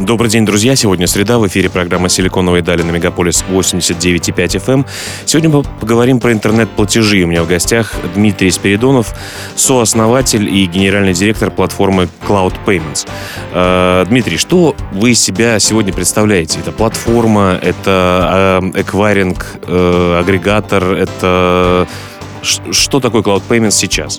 Добрый день, друзья. Сегодня среда. В эфире программа «Силиконовые дали» на Мегаполис 89,5 FM. Эм. Сегодня мы поговорим про интернет-платежи. У меня в гостях Дмитрий Спиридонов, сооснователь и генеральный директор платформы Cloud Payments. Э, Дмитрий, что вы себя сегодня представляете? Это платформа, это э, эквайринг, э, агрегатор, это... Что такое Cloud Payments сейчас?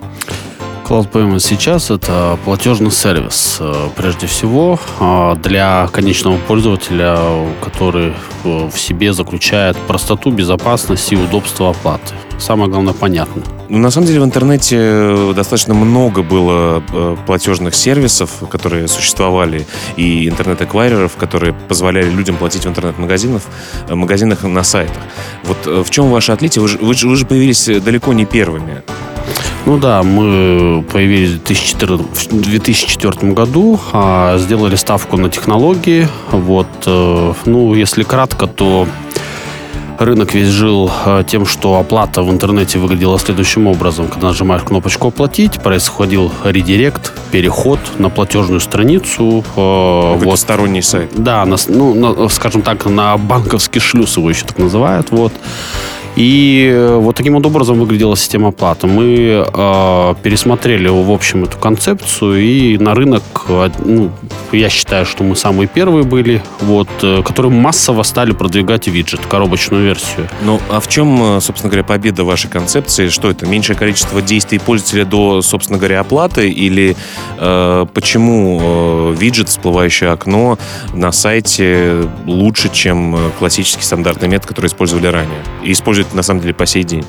Cloud Payment сейчас это платежный сервис. Э, прежде всего э, для конечного пользователя, который э, в себе заключает простоту, безопасность и удобство оплаты. Самое главное, понятно. Ну, на самом деле в интернете достаточно много было платежных сервисов, которые существовали, и интернет-эквайреров, которые позволяли людям платить в интернет-магазинах магазинах на сайтах. Вот в чем ваше отличие? Вы же, вы же, вы же появились далеко не первыми. Ну да, мы появились в 2014, в 2004 году, а сделали ставку на технологии. Вот, э, ну, если кратко, то рынок весь жил э, тем, что оплата в интернете выглядела следующим образом. Когда нажимаешь кнопочку «Оплатить», происходил редирект, переход на платежную страницу. Э, вот. сторонний сайт. Да, на, ну, на, скажем так, на банковский шлюз его еще так называют. Вот. И э, вот таким вот образом выглядела система оплаты. Мы э, пересмотрели, в общем, эту концепцию, и на рынок, э, ну, я считаю, что мы самые первые были, вот, э, которые массово стали продвигать виджет, коробочную версию. Ну, а в чем, собственно говоря, победа вашей концепции? Что это? Меньшее количество действий пользователя до, собственно говоря, оплаты? Или э, почему э, виджет, всплывающее окно на сайте лучше, чем классический стандартный метод, который использовали ранее? И используют используют на самом деле по сей день?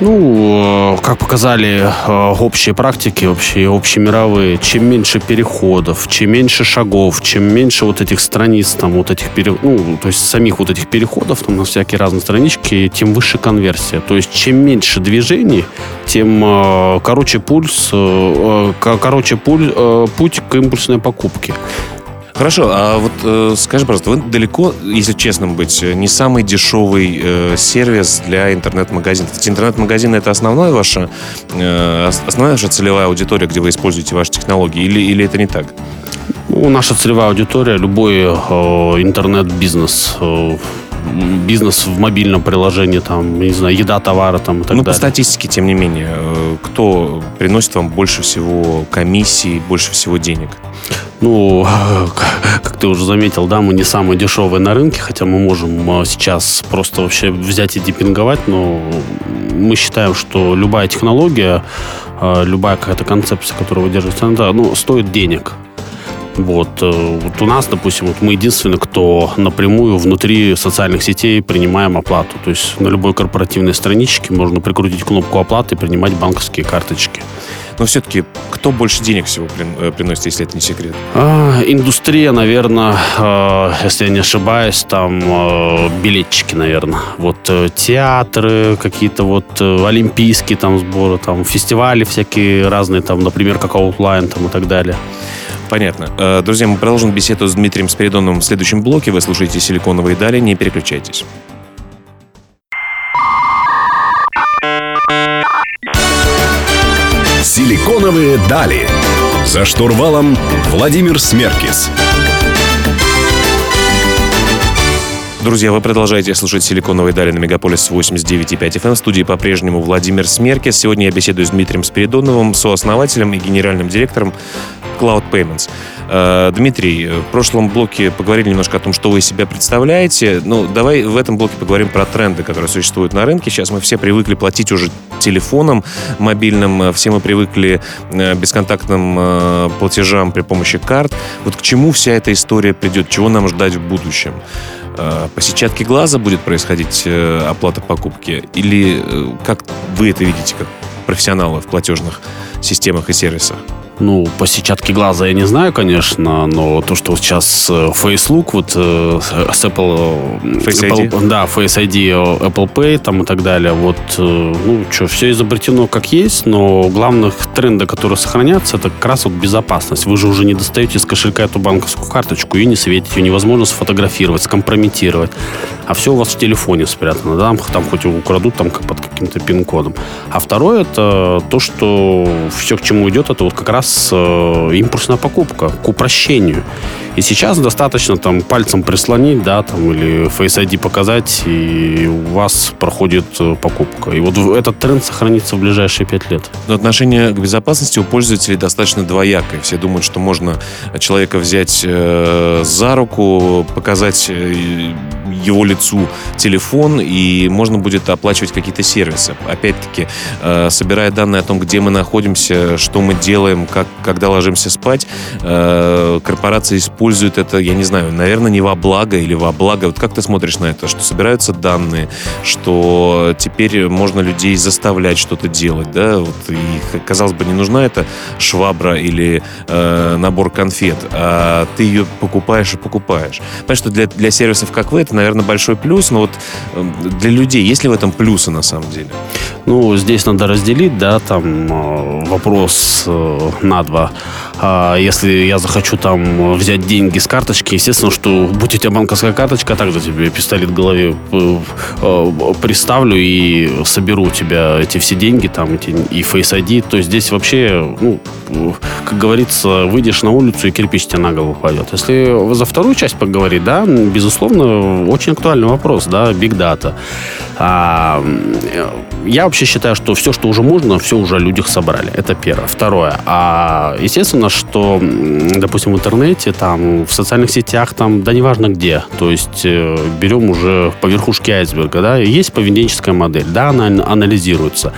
Ну, э, как показали э, общие практики, общие, общемировые, чем меньше переходов, чем меньше шагов, чем меньше вот этих страниц, там, вот этих, пере... ну, то есть самих вот этих переходов там, на всякие разные странички, тем выше конверсия. То есть чем меньше движений, тем э, короче пульс, короче пуль, путь к импульсной покупке. Хорошо, а вот э, скажи, пожалуйста, вы далеко, если честным быть, не самый дешевый э, сервис для интернет-магазинов? Интернет-магазин это основная ваша, э, основная ваша целевая аудитория, где вы используете ваши технологии, или, или это не так? Ну, наша целевая аудитория любой э, интернет-бизнес. Э, бизнес в мобильном приложении, там, не знаю, еда, товары там и так ну, далее. по статистике, тем не менее, э, кто приносит вам больше всего комиссий, больше всего денег? Ну, как ты уже заметил, да, мы не самые дешевые на рынке, хотя мы можем э, сейчас просто вообще взять и депинговать, но мы считаем, что любая технология, э, любая какая-то концепция, которая выдерживается, она, ну, стоит денег. Вот, э, вот у нас, допустим, вот мы единственные, кто напрямую внутри социальных сетей принимаем оплату. То есть на любой корпоративной страничке можно прикрутить кнопку оплаты и принимать банковские карточки. Но все-таки кто больше денег всего э, приносит, если это не секрет? А, индустрия, наверное, э, если я не ошибаюсь, там э, билетчики, наверное. Вот э, театры, какие-то вот э, олимпийские там сборы, там фестивали всякие разные, там, например, как Outline там и так далее. Понятно. Э, друзья, мы продолжим беседу с Дмитрием Спиридоновым в следующем блоке. Вы слушаете «Силиконовые дали». Не переключайтесь. «Силиконовые дали». За штурвалом Владимир Смеркис. Друзья, вы продолжаете слушать «Силиконовые дали» на Мегаполис 89,5 FM. В студии по-прежнему Владимир Смеркис. Сегодня я беседую с Дмитрием Спиридоновым, сооснователем и генеральным директором Cloud Payments. Э, Дмитрий, в прошлом блоке поговорили немножко о том, что вы из себя представляете. Ну, давай в этом блоке поговорим про тренды, которые существуют на рынке. Сейчас мы все привыкли платить уже телефоном мобильным, все мы привыкли э, бесконтактным э, платежам при помощи карт. Вот к чему вся эта история придет? Чего нам ждать в будущем? Э, по сетчатке глаза будет происходить э, оплата покупки? Или э, как вы это видите, как профессионалы в платежных системах и сервисах? Ну, по сетчатке глаза я не знаю, конечно, но то, что сейчас э, Face Look, вот э, с Apple... Face Apple, ID? Да, Face ID, Apple Pay там и так далее. Вот, э, ну, что, все изобретено как есть, но главных тренда, которые сохранятся, это как раз вот безопасность. Вы же уже не достаете из кошелька эту банковскую карточку и не светите, ее невозможно сфотографировать, скомпрометировать. А все у вас в телефоне спрятано, да, там хоть его украдут там под каким-то пин-кодом. А второе, это то, что все, к чему идет, это вот как раз э, импульсная покупка к упрощению. И сейчас достаточно там пальцем прислонить, да, там, или Face ID показать, и у вас проходит э, покупка. И вот этот тренд сохранится в ближайшие пять лет. Но отношение к безопасности у пользователей достаточно двоякое. Все думают, что можно человека взять э, за руку, показать э, его лицу телефон, и можно будет оплачивать какие-то сервисы. Опять-таки, э, собирая данные о том, где мы находимся, что мы делаем, как, когда ложимся спать, э, корпорации используют это, я не знаю, наверное, не во благо или во благо. Вот как ты смотришь на это? Что собираются данные, что теперь можно людей заставлять что-то делать, да? Вот, и, казалось бы, не нужна эта швабра или э, набор конфет, а ты ее покупаешь и покупаешь. Понимаешь, что для, для сервисов, как вы, это, наверное, большой плюс, но вот э, для людей есть ли в этом плюсы на самом деле? Ну, здесь надо разделить, да, там э, вопрос э, на два. А если я захочу там взять деньги с карточки, естественно, что будь у тебя банковская карточка, также тебе пистолет в голове э, э, приставлю и соберу у тебя эти все деньги, там, эти, и Face ID. То есть здесь вообще, ну, как говорится, выйдешь на улицу и кирпич тебе на голову пойдет. Если за вторую часть поговорить, да, безусловно, очень актуальный вопрос, да, Big Data. А, я вообще считаю, что все, что уже можно, все уже о людях собрали. Это первое. Второе. А естественно, что, допустим, в интернете, там, в социальных сетях, там, да неважно где. То есть э, берем уже по верхушке айсберга, да, есть поведенческая модель, да, она ан- анализируется.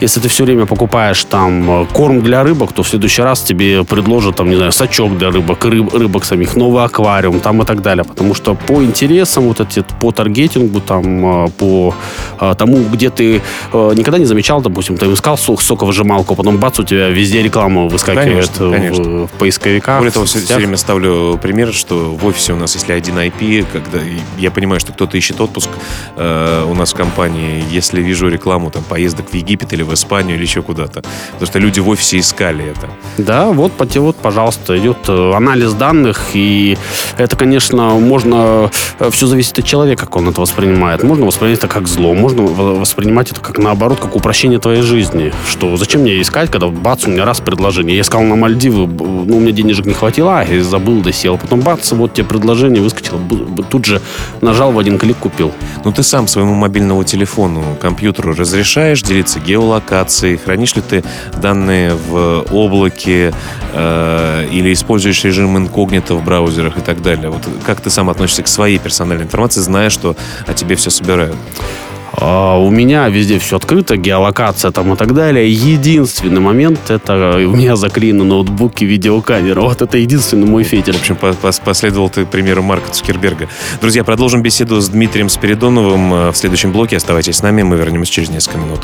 Если ты все время покупаешь там корм для рыбок, то в следующий раз тебе предложат, там, не знаю, сачок для рыбок, рыб, рыбок самих, новый аквариум, там и так далее. Потому что по интересам, вот эти, по таргетингу, там, э, по э, тому, где ты э, никогда не замечал, допустим, ты искал сок, соковыжималку, потом бац, у тебя везде реклама выскакивает Конечно, в- конечно. В, поисковиках. Более того, в все, сетях. время ставлю пример, что в офисе у нас, если один IP, когда я понимаю, что кто-то ищет отпуск э, у нас в компании, если вижу рекламу там поездок в Египет или в Испанию или еще куда-то, потому что люди в офисе искали это. Да, вот, вот, пожалуйста, идет э, анализ данных, и это, конечно, можно, все зависит от человека, как он это воспринимает. Можно воспринять это как зло, можно воспринимать это как наоборот, как упрощение твоей жизни. Что зачем мне искать, когда бац, у меня раз предложение. Я искал на Мальдивы, ну, у меня денежек не хватило, а, и забыл, досел. Потом бац, вот тебе предложение выскочило, тут же нажал в один клик, купил. Ну ты сам своему мобильному телефону, компьютеру разрешаешь делиться геолокацией, хранишь ли ты данные в облаке э, или используешь режим инкогнито в браузерах и так далее. Вот как ты сам относишься к своей персональной информации, зная, что о тебе все собирают? А, У меня везде все открыто, геолокация там и так далее. Единственный момент, это у меня заклеены ноутбуки, видеокамера. Вот это единственный мой фетиш. В общем, по- пос- последовал ты примеру Марка Цукерберга. Друзья, продолжим беседу с Дмитрием Спиридоновым э, в следующем блоке. Оставайтесь с нами, мы вернемся через несколько минут.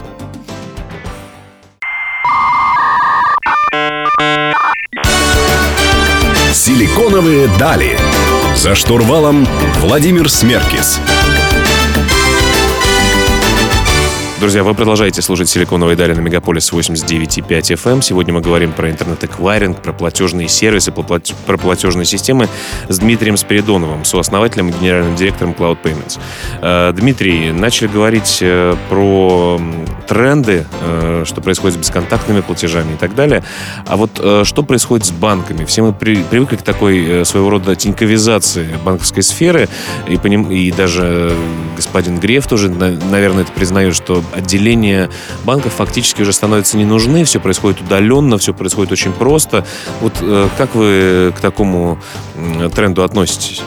Силиконовые дали. За штурвалом Владимир Смеркис. Друзья, вы продолжаете слушать «Силиконовые дали» на Мегаполис 89,5 FM. Сегодня мы говорим про интернет-эквайринг, про платежные сервисы, про плат- про платежные системы с Дмитрием Спиридоновым, сооснователем и генеральным директором Cloud Payments. Э, Дмитрий, начали говорить э, про тренды, э, что происходит с бесконтактными платежами и так далее. А вот э, что происходит с банками? Все мы при- привыкли к такой э, своего рода тиньковизации банковской сферы, и, поним- и даже господин Греф тоже, на- наверное, это признает, что отделения банков фактически уже становятся не нужны, все происходит удаленно, все происходит очень просто. Вот как вы к такому тренду относитесь?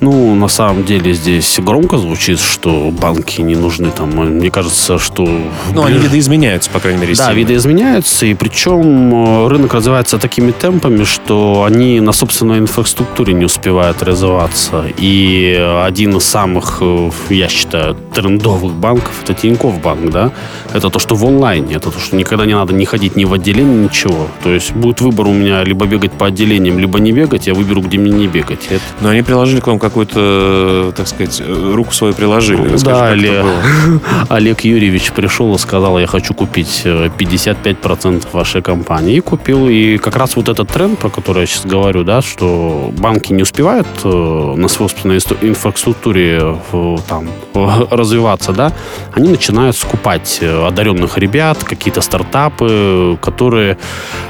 Ну, на самом деле здесь громко звучит, что банки не нужны. Там, мне кажется, что... Ну, они видоизменяются, по крайней мере, Да, сильно. видоизменяются, и причем э, рынок развивается такими темпами, что они на собственной инфраструктуре не успевают развиваться. И один из самых, э, я считаю, трендовых банков – это Тинькофф банк, да? Это то, что в онлайне, это то, что никогда не надо не ходить ни в отделение, ничего. То есть будет выбор у меня либо бегать по отделениям, либо не бегать, я выберу, где мне не бегать. Это Но они приложили к вам какую-то, так сказать, э, руку свою приложили. Расскажи, Да, было. Олег Юрьевич пришел и сказал, я хочу купить э, 55% вашей компании. И купил. И как раз вот этот тренд, про который я сейчас говорю, да, что банки не успевают э, на собственной исто- инфраструктуре э, там, э, развиваться, да, они начинают скупать э, одаренных ребят, какие-то стартапы, которые,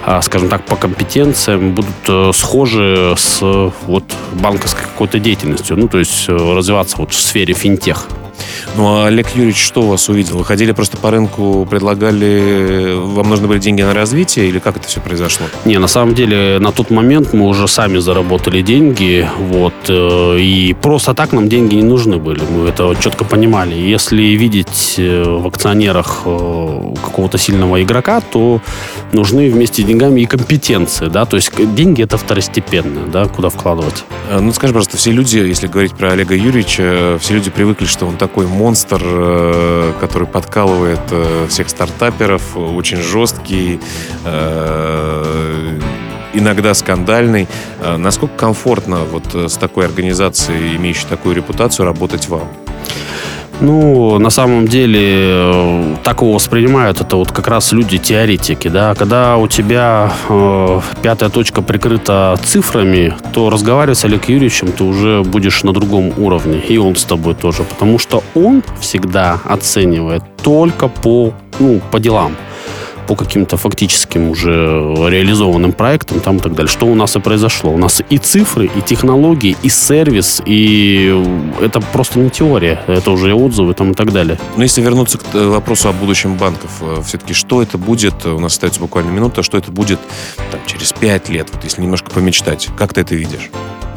а, скажем так, по компетенциям будут э, схожи с э, вот банковской какой-то деятельностью. Ну, то есть э, развиваться вот в сфере финтех. Ну, а Олег Юрьевич что у вас увидел? Вы ходили просто по рынку, предлагали... Вам нужны были деньги на развитие или как это все произошло? Не, на самом деле, на тот момент мы уже сами заработали деньги, вот, э, и просто так нам деньги не нужны были, мы это четко понимали. Если видеть э, в акционерах э, какого-то сильного игрока, то нужны вместе с деньгами и компетенции, да, то есть деньги это второстепенно, да, куда вкладывать. Ну, скажи, пожалуйста, все люди, если говорить про Олега Юрьевича, все люди привыкли, что он такой монстр, э, который подкалывает э, всех стартаперов, очень жесткий, э, иногда скандальный. Насколько комфортно вот с такой организацией, имеющей такую репутацию, работать вам? Ну, на самом деле, э, так его воспринимают, это вот как раз люди-теоретики, да. Когда у тебя э, пятая точка прикрыта цифрами, то разговаривать с Олегом Юрьевичем ты уже будешь на другом уровне, и он с тобой тоже, потому что он всегда оценивает только по, ну, по делам по каким-то фактическим уже реализованным проектам там и так далее. Что у нас и произошло. У нас и цифры, и технологии, и сервис, и это просто не теория, это уже отзывы там и так далее. Но если вернуться к э, вопросу о будущем банков, все-таки что это будет, у нас остается буквально минута, что это будет там, через пять лет, вот если немножко помечтать, как ты это видишь?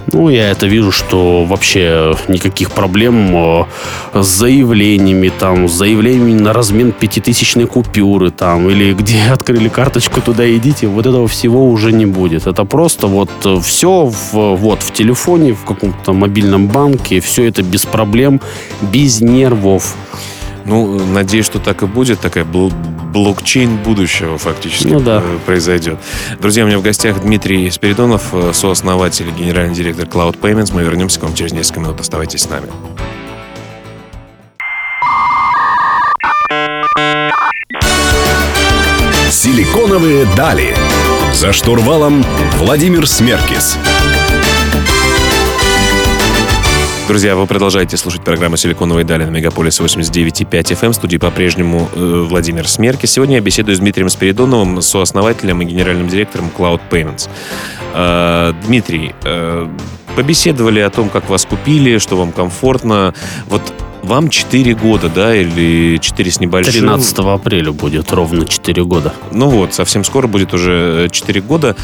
Ну, я это вижу, что вообще никаких проблем э, с заявлениями, там, с заявлениями на размен пятитысячной купюры, там, или где открыли карточку, туда идите, вот этого всего уже не будет. Это просто вот все в, вот в телефоне, в каком-то мобильном банке, все это без проблем, без нервов. Ну, надеюсь, что так и будет, такая блокчейн будущего фактически Ну да. э, произойдет. Друзья, у меня в гостях Дмитрий Спиридонов, э, сооснователь и генеральный директор Cloud Payments. Мы вернемся к вам через несколько минут. Оставайтесь с нами. Силиконовые дали. За штурвалом Владимир Смеркис. Друзья, вы продолжаете слушать программу «Силиконовые дали» на Мегаполис 89.5 FM. В студии по-прежнему э, Владимир Смерки. Сегодня я беседую с Дмитрием Спиридоновым, сооснователем и генеральным директором Cloud Payments. Э, Дмитрий, э, побеседовали о том, как вас купили, что вам комфортно. Вот вам 4 года, да, или 4 с небольшим? 13 апреля будет ровно 4 года. Ну вот, совсем скоро будет уже 4 года.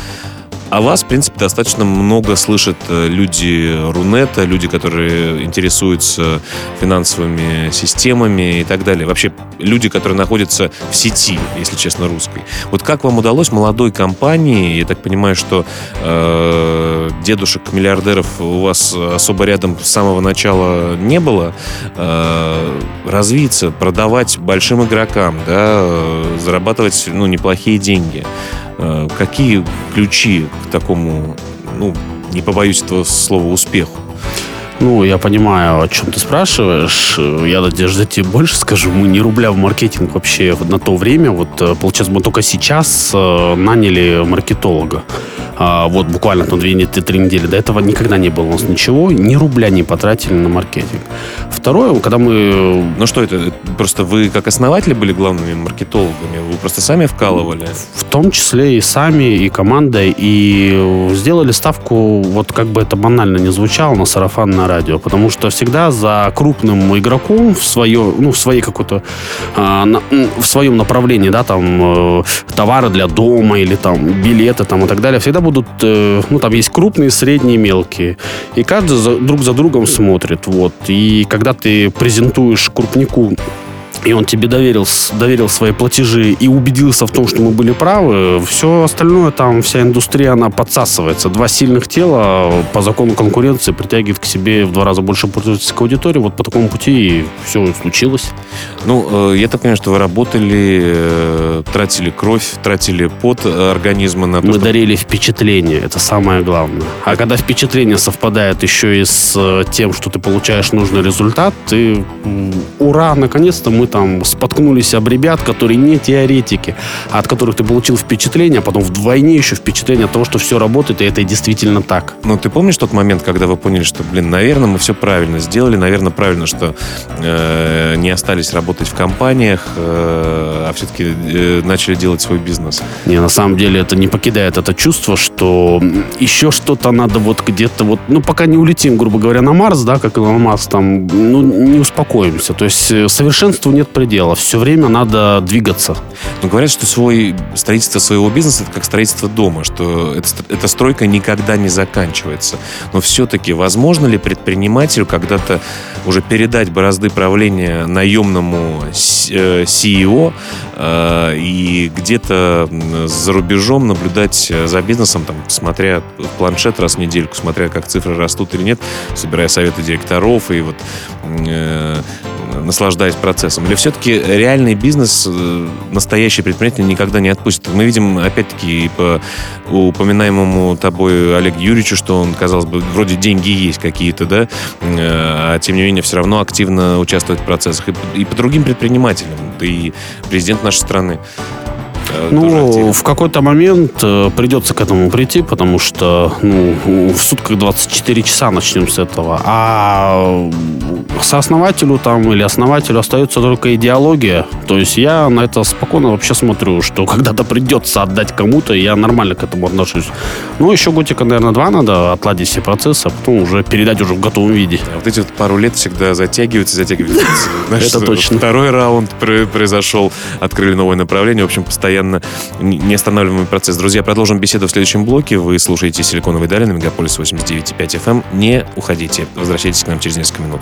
А вас, в принципе, достаточно много слышат э, люди Рунета, люди, которые интересуются финансовыми системами и так далее. Вообще, люди, которые находятся в сети, если честно, русской. Вот как вам удалось молодой компании, я так понимаю, что э, дедушек-миллиардеров у вас особо рядом с самого начала не было, э, развиться, продавать большим игрокам, да, э, зарабатывать ну, неплохие деньги. Э, Какие ключи к такому, ну, не побоюсь этого слова, успеху? Ну, я понимаю, о чем ты спрашиваешь. Я даже тебе больше скажу. Мы не рубля в маркетинг вообще на то время. Вот, э, получается, мы только сейчас э, наняли маркетолога. А, вот буквально там две три недели. До этого никогда не было у нас ничего. Ни рубля не потратили на маркетинг. Второе, когда мы Ну что это? Просто вы как основатели были главными маркетологами? Вы просто сами вкалывали? в том числе и сами, и командой, и сделали ставку, вот как бы это банально не звучало, на сарафанное радио, потому что всегда за крупным игроком в свое, ну, в своей какой-то, а, на- в своем направлении, да, там, э, товары для дома или там билеты там и так далее, всегда будут, э, ну, там есть крупные, средние, мелкие. И каждый за, друг за другом смотрит, вот. И когда ты презентуешь крупнику и он тебе доверил, доверил свои платежи и убедился в том, что мы были правы, все остальное там, вся индустрия, она подсасывается. Два сильных тела по закону конкуренции притягивают к себе в два раза больше пользовательской аудитории. Вот по такому пути и все случилось. Ну, э, я так понимаю, что вы работали, э, тратили кровь, тратили пот организма на то, Мы чтобы- дарили впечатление, это самое главное. А когда впечатление совпадает еще и с э, тем, что ты получаешь нужный результат, ты ура, наконец-то мы там споткнулись об ребят, которые не теоретики, а от которых ты получил впечатление, а потом вдвойне еще впечатление от того, что все работает, и это действительно так. Ну, ты помнишь тот момент, когда вы поняли, что, блин, наверное, мы все правильно сделали, наверное, правильно, что э, не остались работать в компаниях, э, а все-таки э, начали делать свой бизнес? Не, на самом деле это не покидает это чувство, что еще что-то надо вот где-то вот, ну, пока не улетим, грубо говоря, на Марс, да, как Илон Маск, там, ну, не успокоимся. То есть э, совершенству нет предела. Все время надо двигаться. Ну, говорят, что свой, строительство своего бизнеса это как строительство дома, что это, эта стройка никогда не заканчивается. Но все-таки возможно ли предпринимателю когда-то уже передать бразды правления наемному с- э, CEO э, и где-то за рубежом наблюдать за бизнесом, там, смотря планшет раз в недельку, смотря как цифры растут или нет, собирая советы директоров и вот э, наслаждаясь процессом? Или все-таки реальный бизнес, э, настоящий предприниматель никогда не отпустит? Мы видим, опять-таки, по упоминаемому тобой Олегу Юрьевичу, что он, казалось бы, вроде деньги есть какие-то, да, э, а тем не менее все равно активно участвует в процессах. И, по- и по другим предпринимателям, и президент нашей страны. э, Ну, в какой-то момент придется к этому прийти, потому что ну, в сутках 24 часа начнем с этого. А сооснователю там или основателю остается только идеология. То есть я на это спокойно вообще смотрю, что когда-то придется отдать кому-то, я нормально к этому отношусь. Ну, еще годика, наверное, два надо отладить все процессы, а потом уже передать уже в готовом виде. А Вот эти вот пару лет всегда затягиваются, затягиваются. Это точно. Второй раунд пр- произошел, открыли новое направление. В общем, постоянно не- неостанавливаемый процесс. Друзья, продолжим беседу в следующем блоке. Вы слушаете «Силиконовые дали» на Мегаполис 89.5 FM. эм. Не уходите. Возвращайтесь к нам через несколько минут.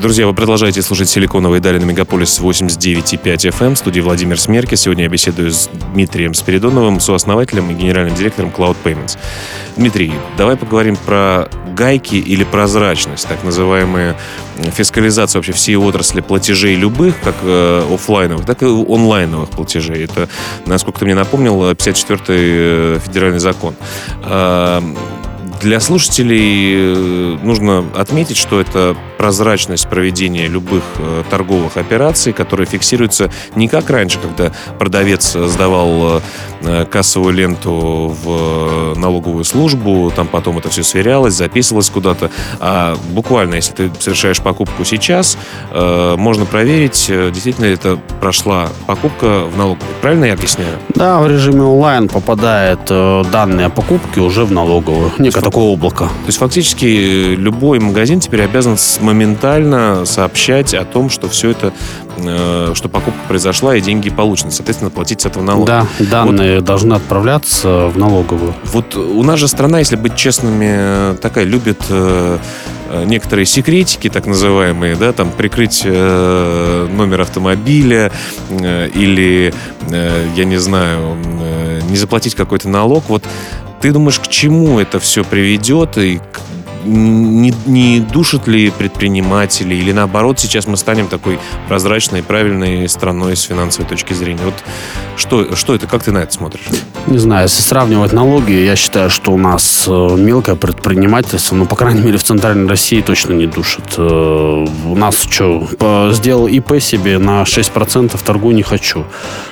Друзья, вы продолжаете слушать «Силиконовые дали» на Мегаполис 89.5 FM. В студии Владимир Смерки. Сегодня я беседую с Дмитрием Спиридоновым, сооснователем и генеральным директором Cloud Payments. Дмитрий, давай поговорим про гайки или прозрачность, так называемая фискализация вообще всей отрасли платежей любых, как э, офлайновых, так и онлайновых платежей. Это, насколько ты мне напомнил, 54-й э, федеральный закон. Для слушателей э, нужно отметить, что это прозрачность проведения любых э, торговых операций, которые фиксируются не как раньше, когда продавец сдавал э, кассовую ленту в налоговую службу, там потом это все сверялось, записывалось куда-то, а буквально, если ты совершаешь покупку сейчас, э, можно проверить, э, действительно ли это прошла покупка в налоговую. Правильно я объясняю? Да, в режиме онлайн попадает э, данные о покупке уже в налоговую. Некое такое облако. То есть фактически э, любой магазин теперь обязан моментально сообщать о том, что все это, э, что покупка произошла и деньги получены. Соответственно, платить с этого налога. Да, данные должны отправляться в налоговую. Вот у нас же страна, если быть честными, такая любит э, э, некоторые секретики, так называемые, да, там прикрыть э, номер автомобиля э, или, э, я не знаю, э, не заплатить какой-то налог. Вот ты думаешь, к чему это все приведет и не, не душат ли предприниматели или наоборот сейчас мы станем такой прозрачной, правильной страной с финансовой точки зрения? Вот что, что это, как ты на это смотришь? Не знаю, если сравнивать налоги, я считаю, что у нас э, мелкое предпринимательство, ну, по крайней мере, в Центральной России точно не душит. Э, У нас что, сделал ИП себе на 6%, торгу не хочу.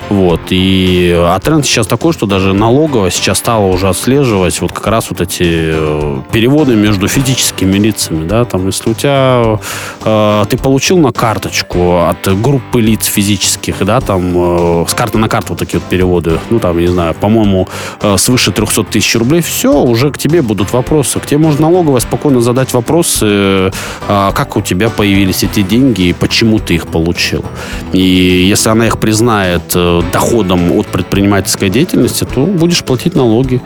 Вот. И, а тренд сейчас такой, что даже налоговая сейчас стала уже отслеживать вот как раз вот эти э, переводы между физическими лицами, да, там, если у тебя э, ты получил на карточку от группы лиц физических, да, там, э, с карты на карту вот такие вот переводы, ну, там, не знаю, по-моему, э, свыше 300 тысяч рублей, все, уже к тебе будут вопросы. К тебе можно налоговая спокойно задать вопросы, э, как у тебя появились эти деньги и почему ты их получил. И если она их признает э, доходом от предпринимательской деятельности, то будешь платить налоги.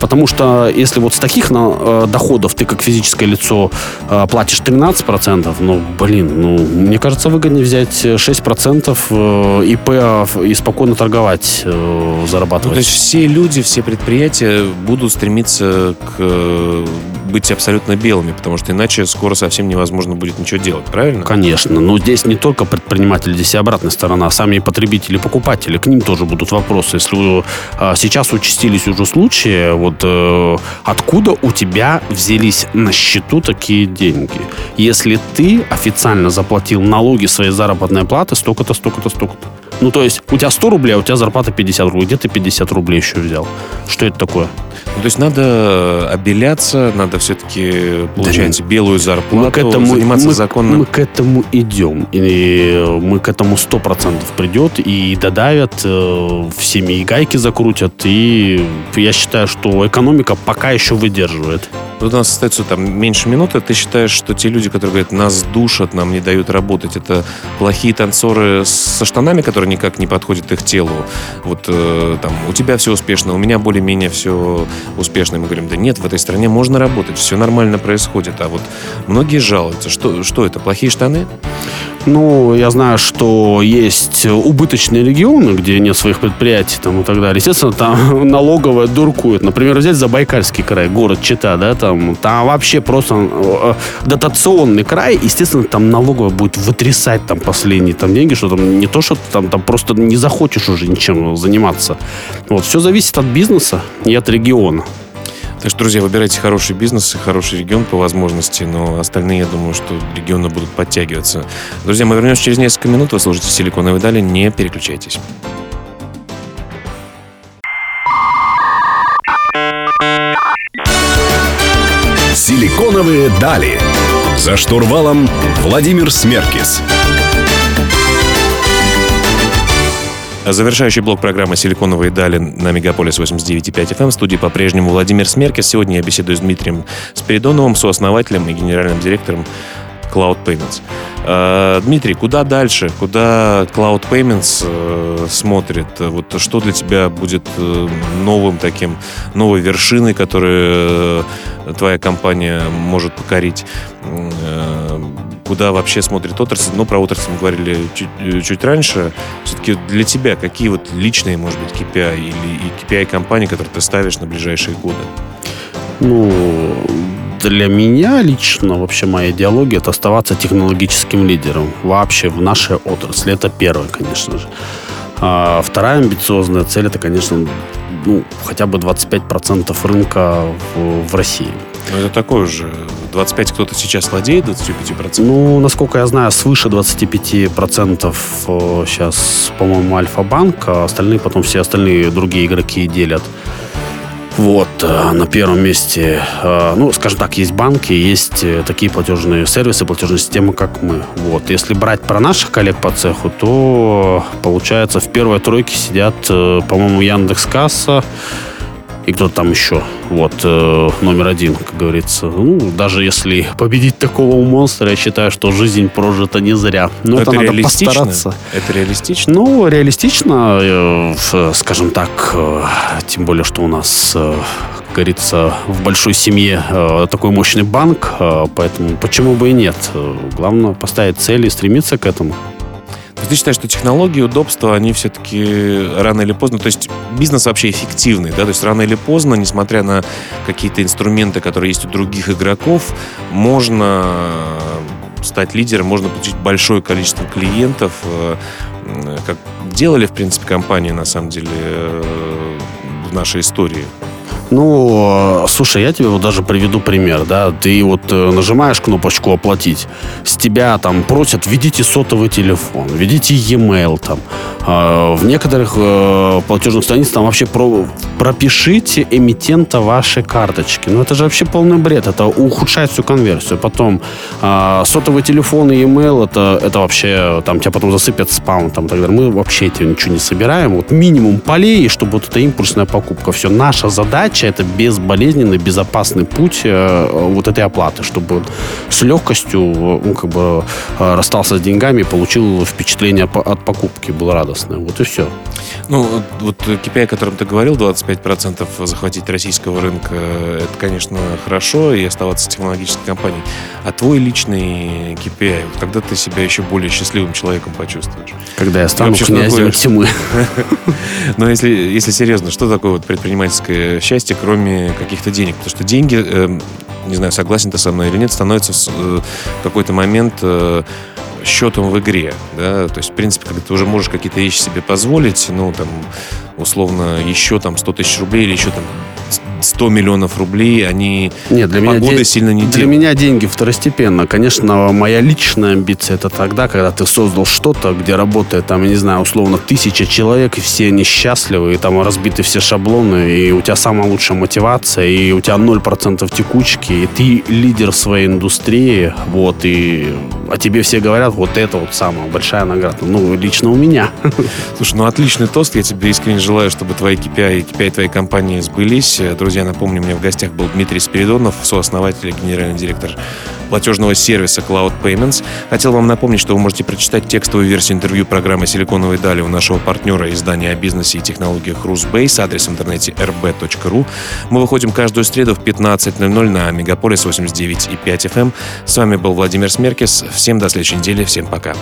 Потому что если вот с таких на, э, доходов ты как физическое лицо э, платишь 13%, ну, блин, ну, мне кажется, выгоднее взять 6% э, ИП и спокойно торговать, э, зарабатывать. Ну, то есть все люди, все предприятия будут стремиться к э, быть абсолютно белыми, потому что иначе скоро совсем невозможно будет ничего делать, правильно? Конечно, но здесь не только предприниматели, здесь и обратная сторона, а сами потребители, покупатели, к ним тоже будут вопросы. Если э, сейчас участились уже случаи, вот э, откуда у тебя взялись на счету такие деньги? Если ты официально заплатил налоги своей заработной платы столько-то, столько-то, столько-то. Ну, то есть у тебя 100 рублей, а у тебя зарплата 50 рублей. Где ты 50 рублей еще взял? Что это такое? Ну, то есть надо обеляться, надо все-таки получать да, белую зарплату, мы к этому, заниматься мы, законным... Мы к этому идем. И мы к этому 100% придет и додавят, э, всеми и гайки закрутят. И я считаю, что экономика пока еще выдерживает. Вот у нас остается там меньше минуты. Ты считаешь, что те люди, которые говорят, нас душат, нам не дают работать, это плохие танцоры со штанами, которые никак не подходят их телу? Вот э, там у тебя все успешно, у меня более-менее все успешно. Мы говорим, да нет, в этой стране можно работать, все нормально происходит. А вот многие жалуются. Что, что это, плохие штаны? Ну, я знаю, что есть убыточные регионы, где нет своих предприятий там, и так далее. Естественно, там налоговая дуркует. Например, взять Забайкальский край, город Чита, да, там, там вообще просто э, дотационный край. Естественно, там налоговая будет вытрясать там последние там деньги, что там не то, что там, там просто не захочешь уже ничем заниматься. Вот, все зависит от бизнеса и от региона. Так что, друзья, выбирайте хороший бизнес и хороший регион по возможности, но остальные, я думаю, что регионы будут подтягиваться. Друзья, мы вернемся через несколько минут. Вы слушаете «Силиконовые дали». Не переключайтесь. «Силиконовые дали». За штурвалом Владимир Смеркис. Завершающий блок программы «Силиконовые дали» на Мегаполис 89.5 FM. В студии по-прежнему Владимир Смеркис. Сегодня я беседую с Дмитрием Спиридоновым, сооснователем и генеральным директором Cloud Payments. А, Дмитрий, куда дальше? Куда Cloud Payments э, смотрит? Вот что для тебя будет э, новым таким, новой вершиной, которую э, твоя компания может покорить? Куда вообще смотрит отрасль. Ну, про отрасль мы говорили чуть, э, чуть раньше. Все-таки для тебя какие вот личные, может быть, KPI или и KPI компании, которые ты ставишь на ближайшие годы? Ну, для меня лично вообще моя идеология это оставаться технологическим лидером вообще в нашей отрасли. Это первое, конечно же. А вторая амбициозная цель это, конечно, ну, хотя бы 25% рынка в, в России. Ну, это такой уже 25 кто-то сейчас владеет 25%? Ну, насколько я знаю, свыше 25% сейчас, по-моему, Альфа-банк, а остальные потом все остальные другие игроки делят. Вот, э, на первом месте, э, ну, скажем так, есть банки, есть э, такие платежные сервисы, платежные системы, как мы. Вот, если брать про наших коллег по цеху, то, получается, в первой тройке сидят, по-моему, Яндекс.Касса, и кто-то там еще. Вот, э, номер один, как говорится. Ну, даже если победить такого монстра, я считаю, что жизнь прожита не зря. Но, Но это, это надо постараться. Это реалистично? Ну, реалистично, э, скажем так, э, тем более, что у нас э, как говорится, в большой семье э, такой мощный банк, э, поэтому почему бы и нет? Э, главное поставить цели и стремиться к этому. Ты считаешь, что технологии, удобства, они все-таки рано или поздно, то есть бизнес вообще эффективный, да, то есть рано или поздно, несмотря на какие-то инструменты, которые есть у других игроков, можно стать лидером, можно получить большое количество клиентов, э, как делали, в принципе, компании, на самом деле, э, в нашей истории. Ну, слушай, я тебе вот даже приведу пример, да. Ты вот э, нажимаешь кнопочку «Оплатить», с тебя там просят «Введите сотовый телефон», «Введите e-mail» там. А, в некоторых э, платежных страницах там вообще про, пропишите эмитента вашей карточки. Ну, это же вообще полный бред. Это ухудшает всю конверсию. Потом а, сотовый телефон и e-mail, это, это вообще, там тебя потом засыпят спам, там, так далее. Мы вообще эти ничего не собираем. Вот минимум полей, чтобы вот эта импульсная покупка. Все, наша задача это безболезненный, безопасный путь э, вот этой оплаты, чтобы с легкостью, ну, как бы э, расстался с деньгами и получил впечатление от покупки, был радостное. Вот и все. Ну, вот KPI, о котором ты говорил, 25% захватить российского рынка, это, конечно, хорошо и оставаться технологической компанией. А твой личный KPI, когда ты себя еще более счастливым человеком почувствуешь? Когда я стану князем тьмы. Но если, если серьезно, что такое вот предпринимательское счастье, кроме каких-то денег? Потому что деньги, э, не знаю, согласен ты со мной или нет, становятся в э, какой-то момент э, счетом в игре, да, то есть, в принципе, когда ты уже можешь какие-то вещи себе позволить, ну, там, условно, еще там 100 тысяч рублей или еще там 100 миллионов рублей, они Нет, для погоды меня сильно не Для делают. меня деньги второстепенно. Конечно, моя личная амбиция это тогда, когда ты создал что-то, где работает, там, я не знаю, условно, тысяча человек, и все несчастливы, и там разбиты все шаблоны, и у тебя самая лучшая мотивация, и у тебя 0% текучки, и ты лидер своей индустрии, вот, и о тебе все говорят, вот это вот самая большая награда. Ну, лично у меня. Слушай, ну отличный тост. Я тебе искренне желаю, чтобы твои KPI и KPI твоей компании сбылись. Друзья, напомню, у меня в гостях был Дмитрий Спиридонов, сооснователь и генеральный директор платежного сервиса Cloud Payments. Хотел вам напомнить, что вы можете прочитать текстовую версию интервью программы «Силиконовые дали» у нашего партнера издания о бизнесе и технологиях Rusbase, адрес в интернете rb.ru. Мы выходим каждую среду в 15.00 на Мегаполис 89.5 FM. С вами был Владимир Смеркис. Всем до следующей недели. Всем пока.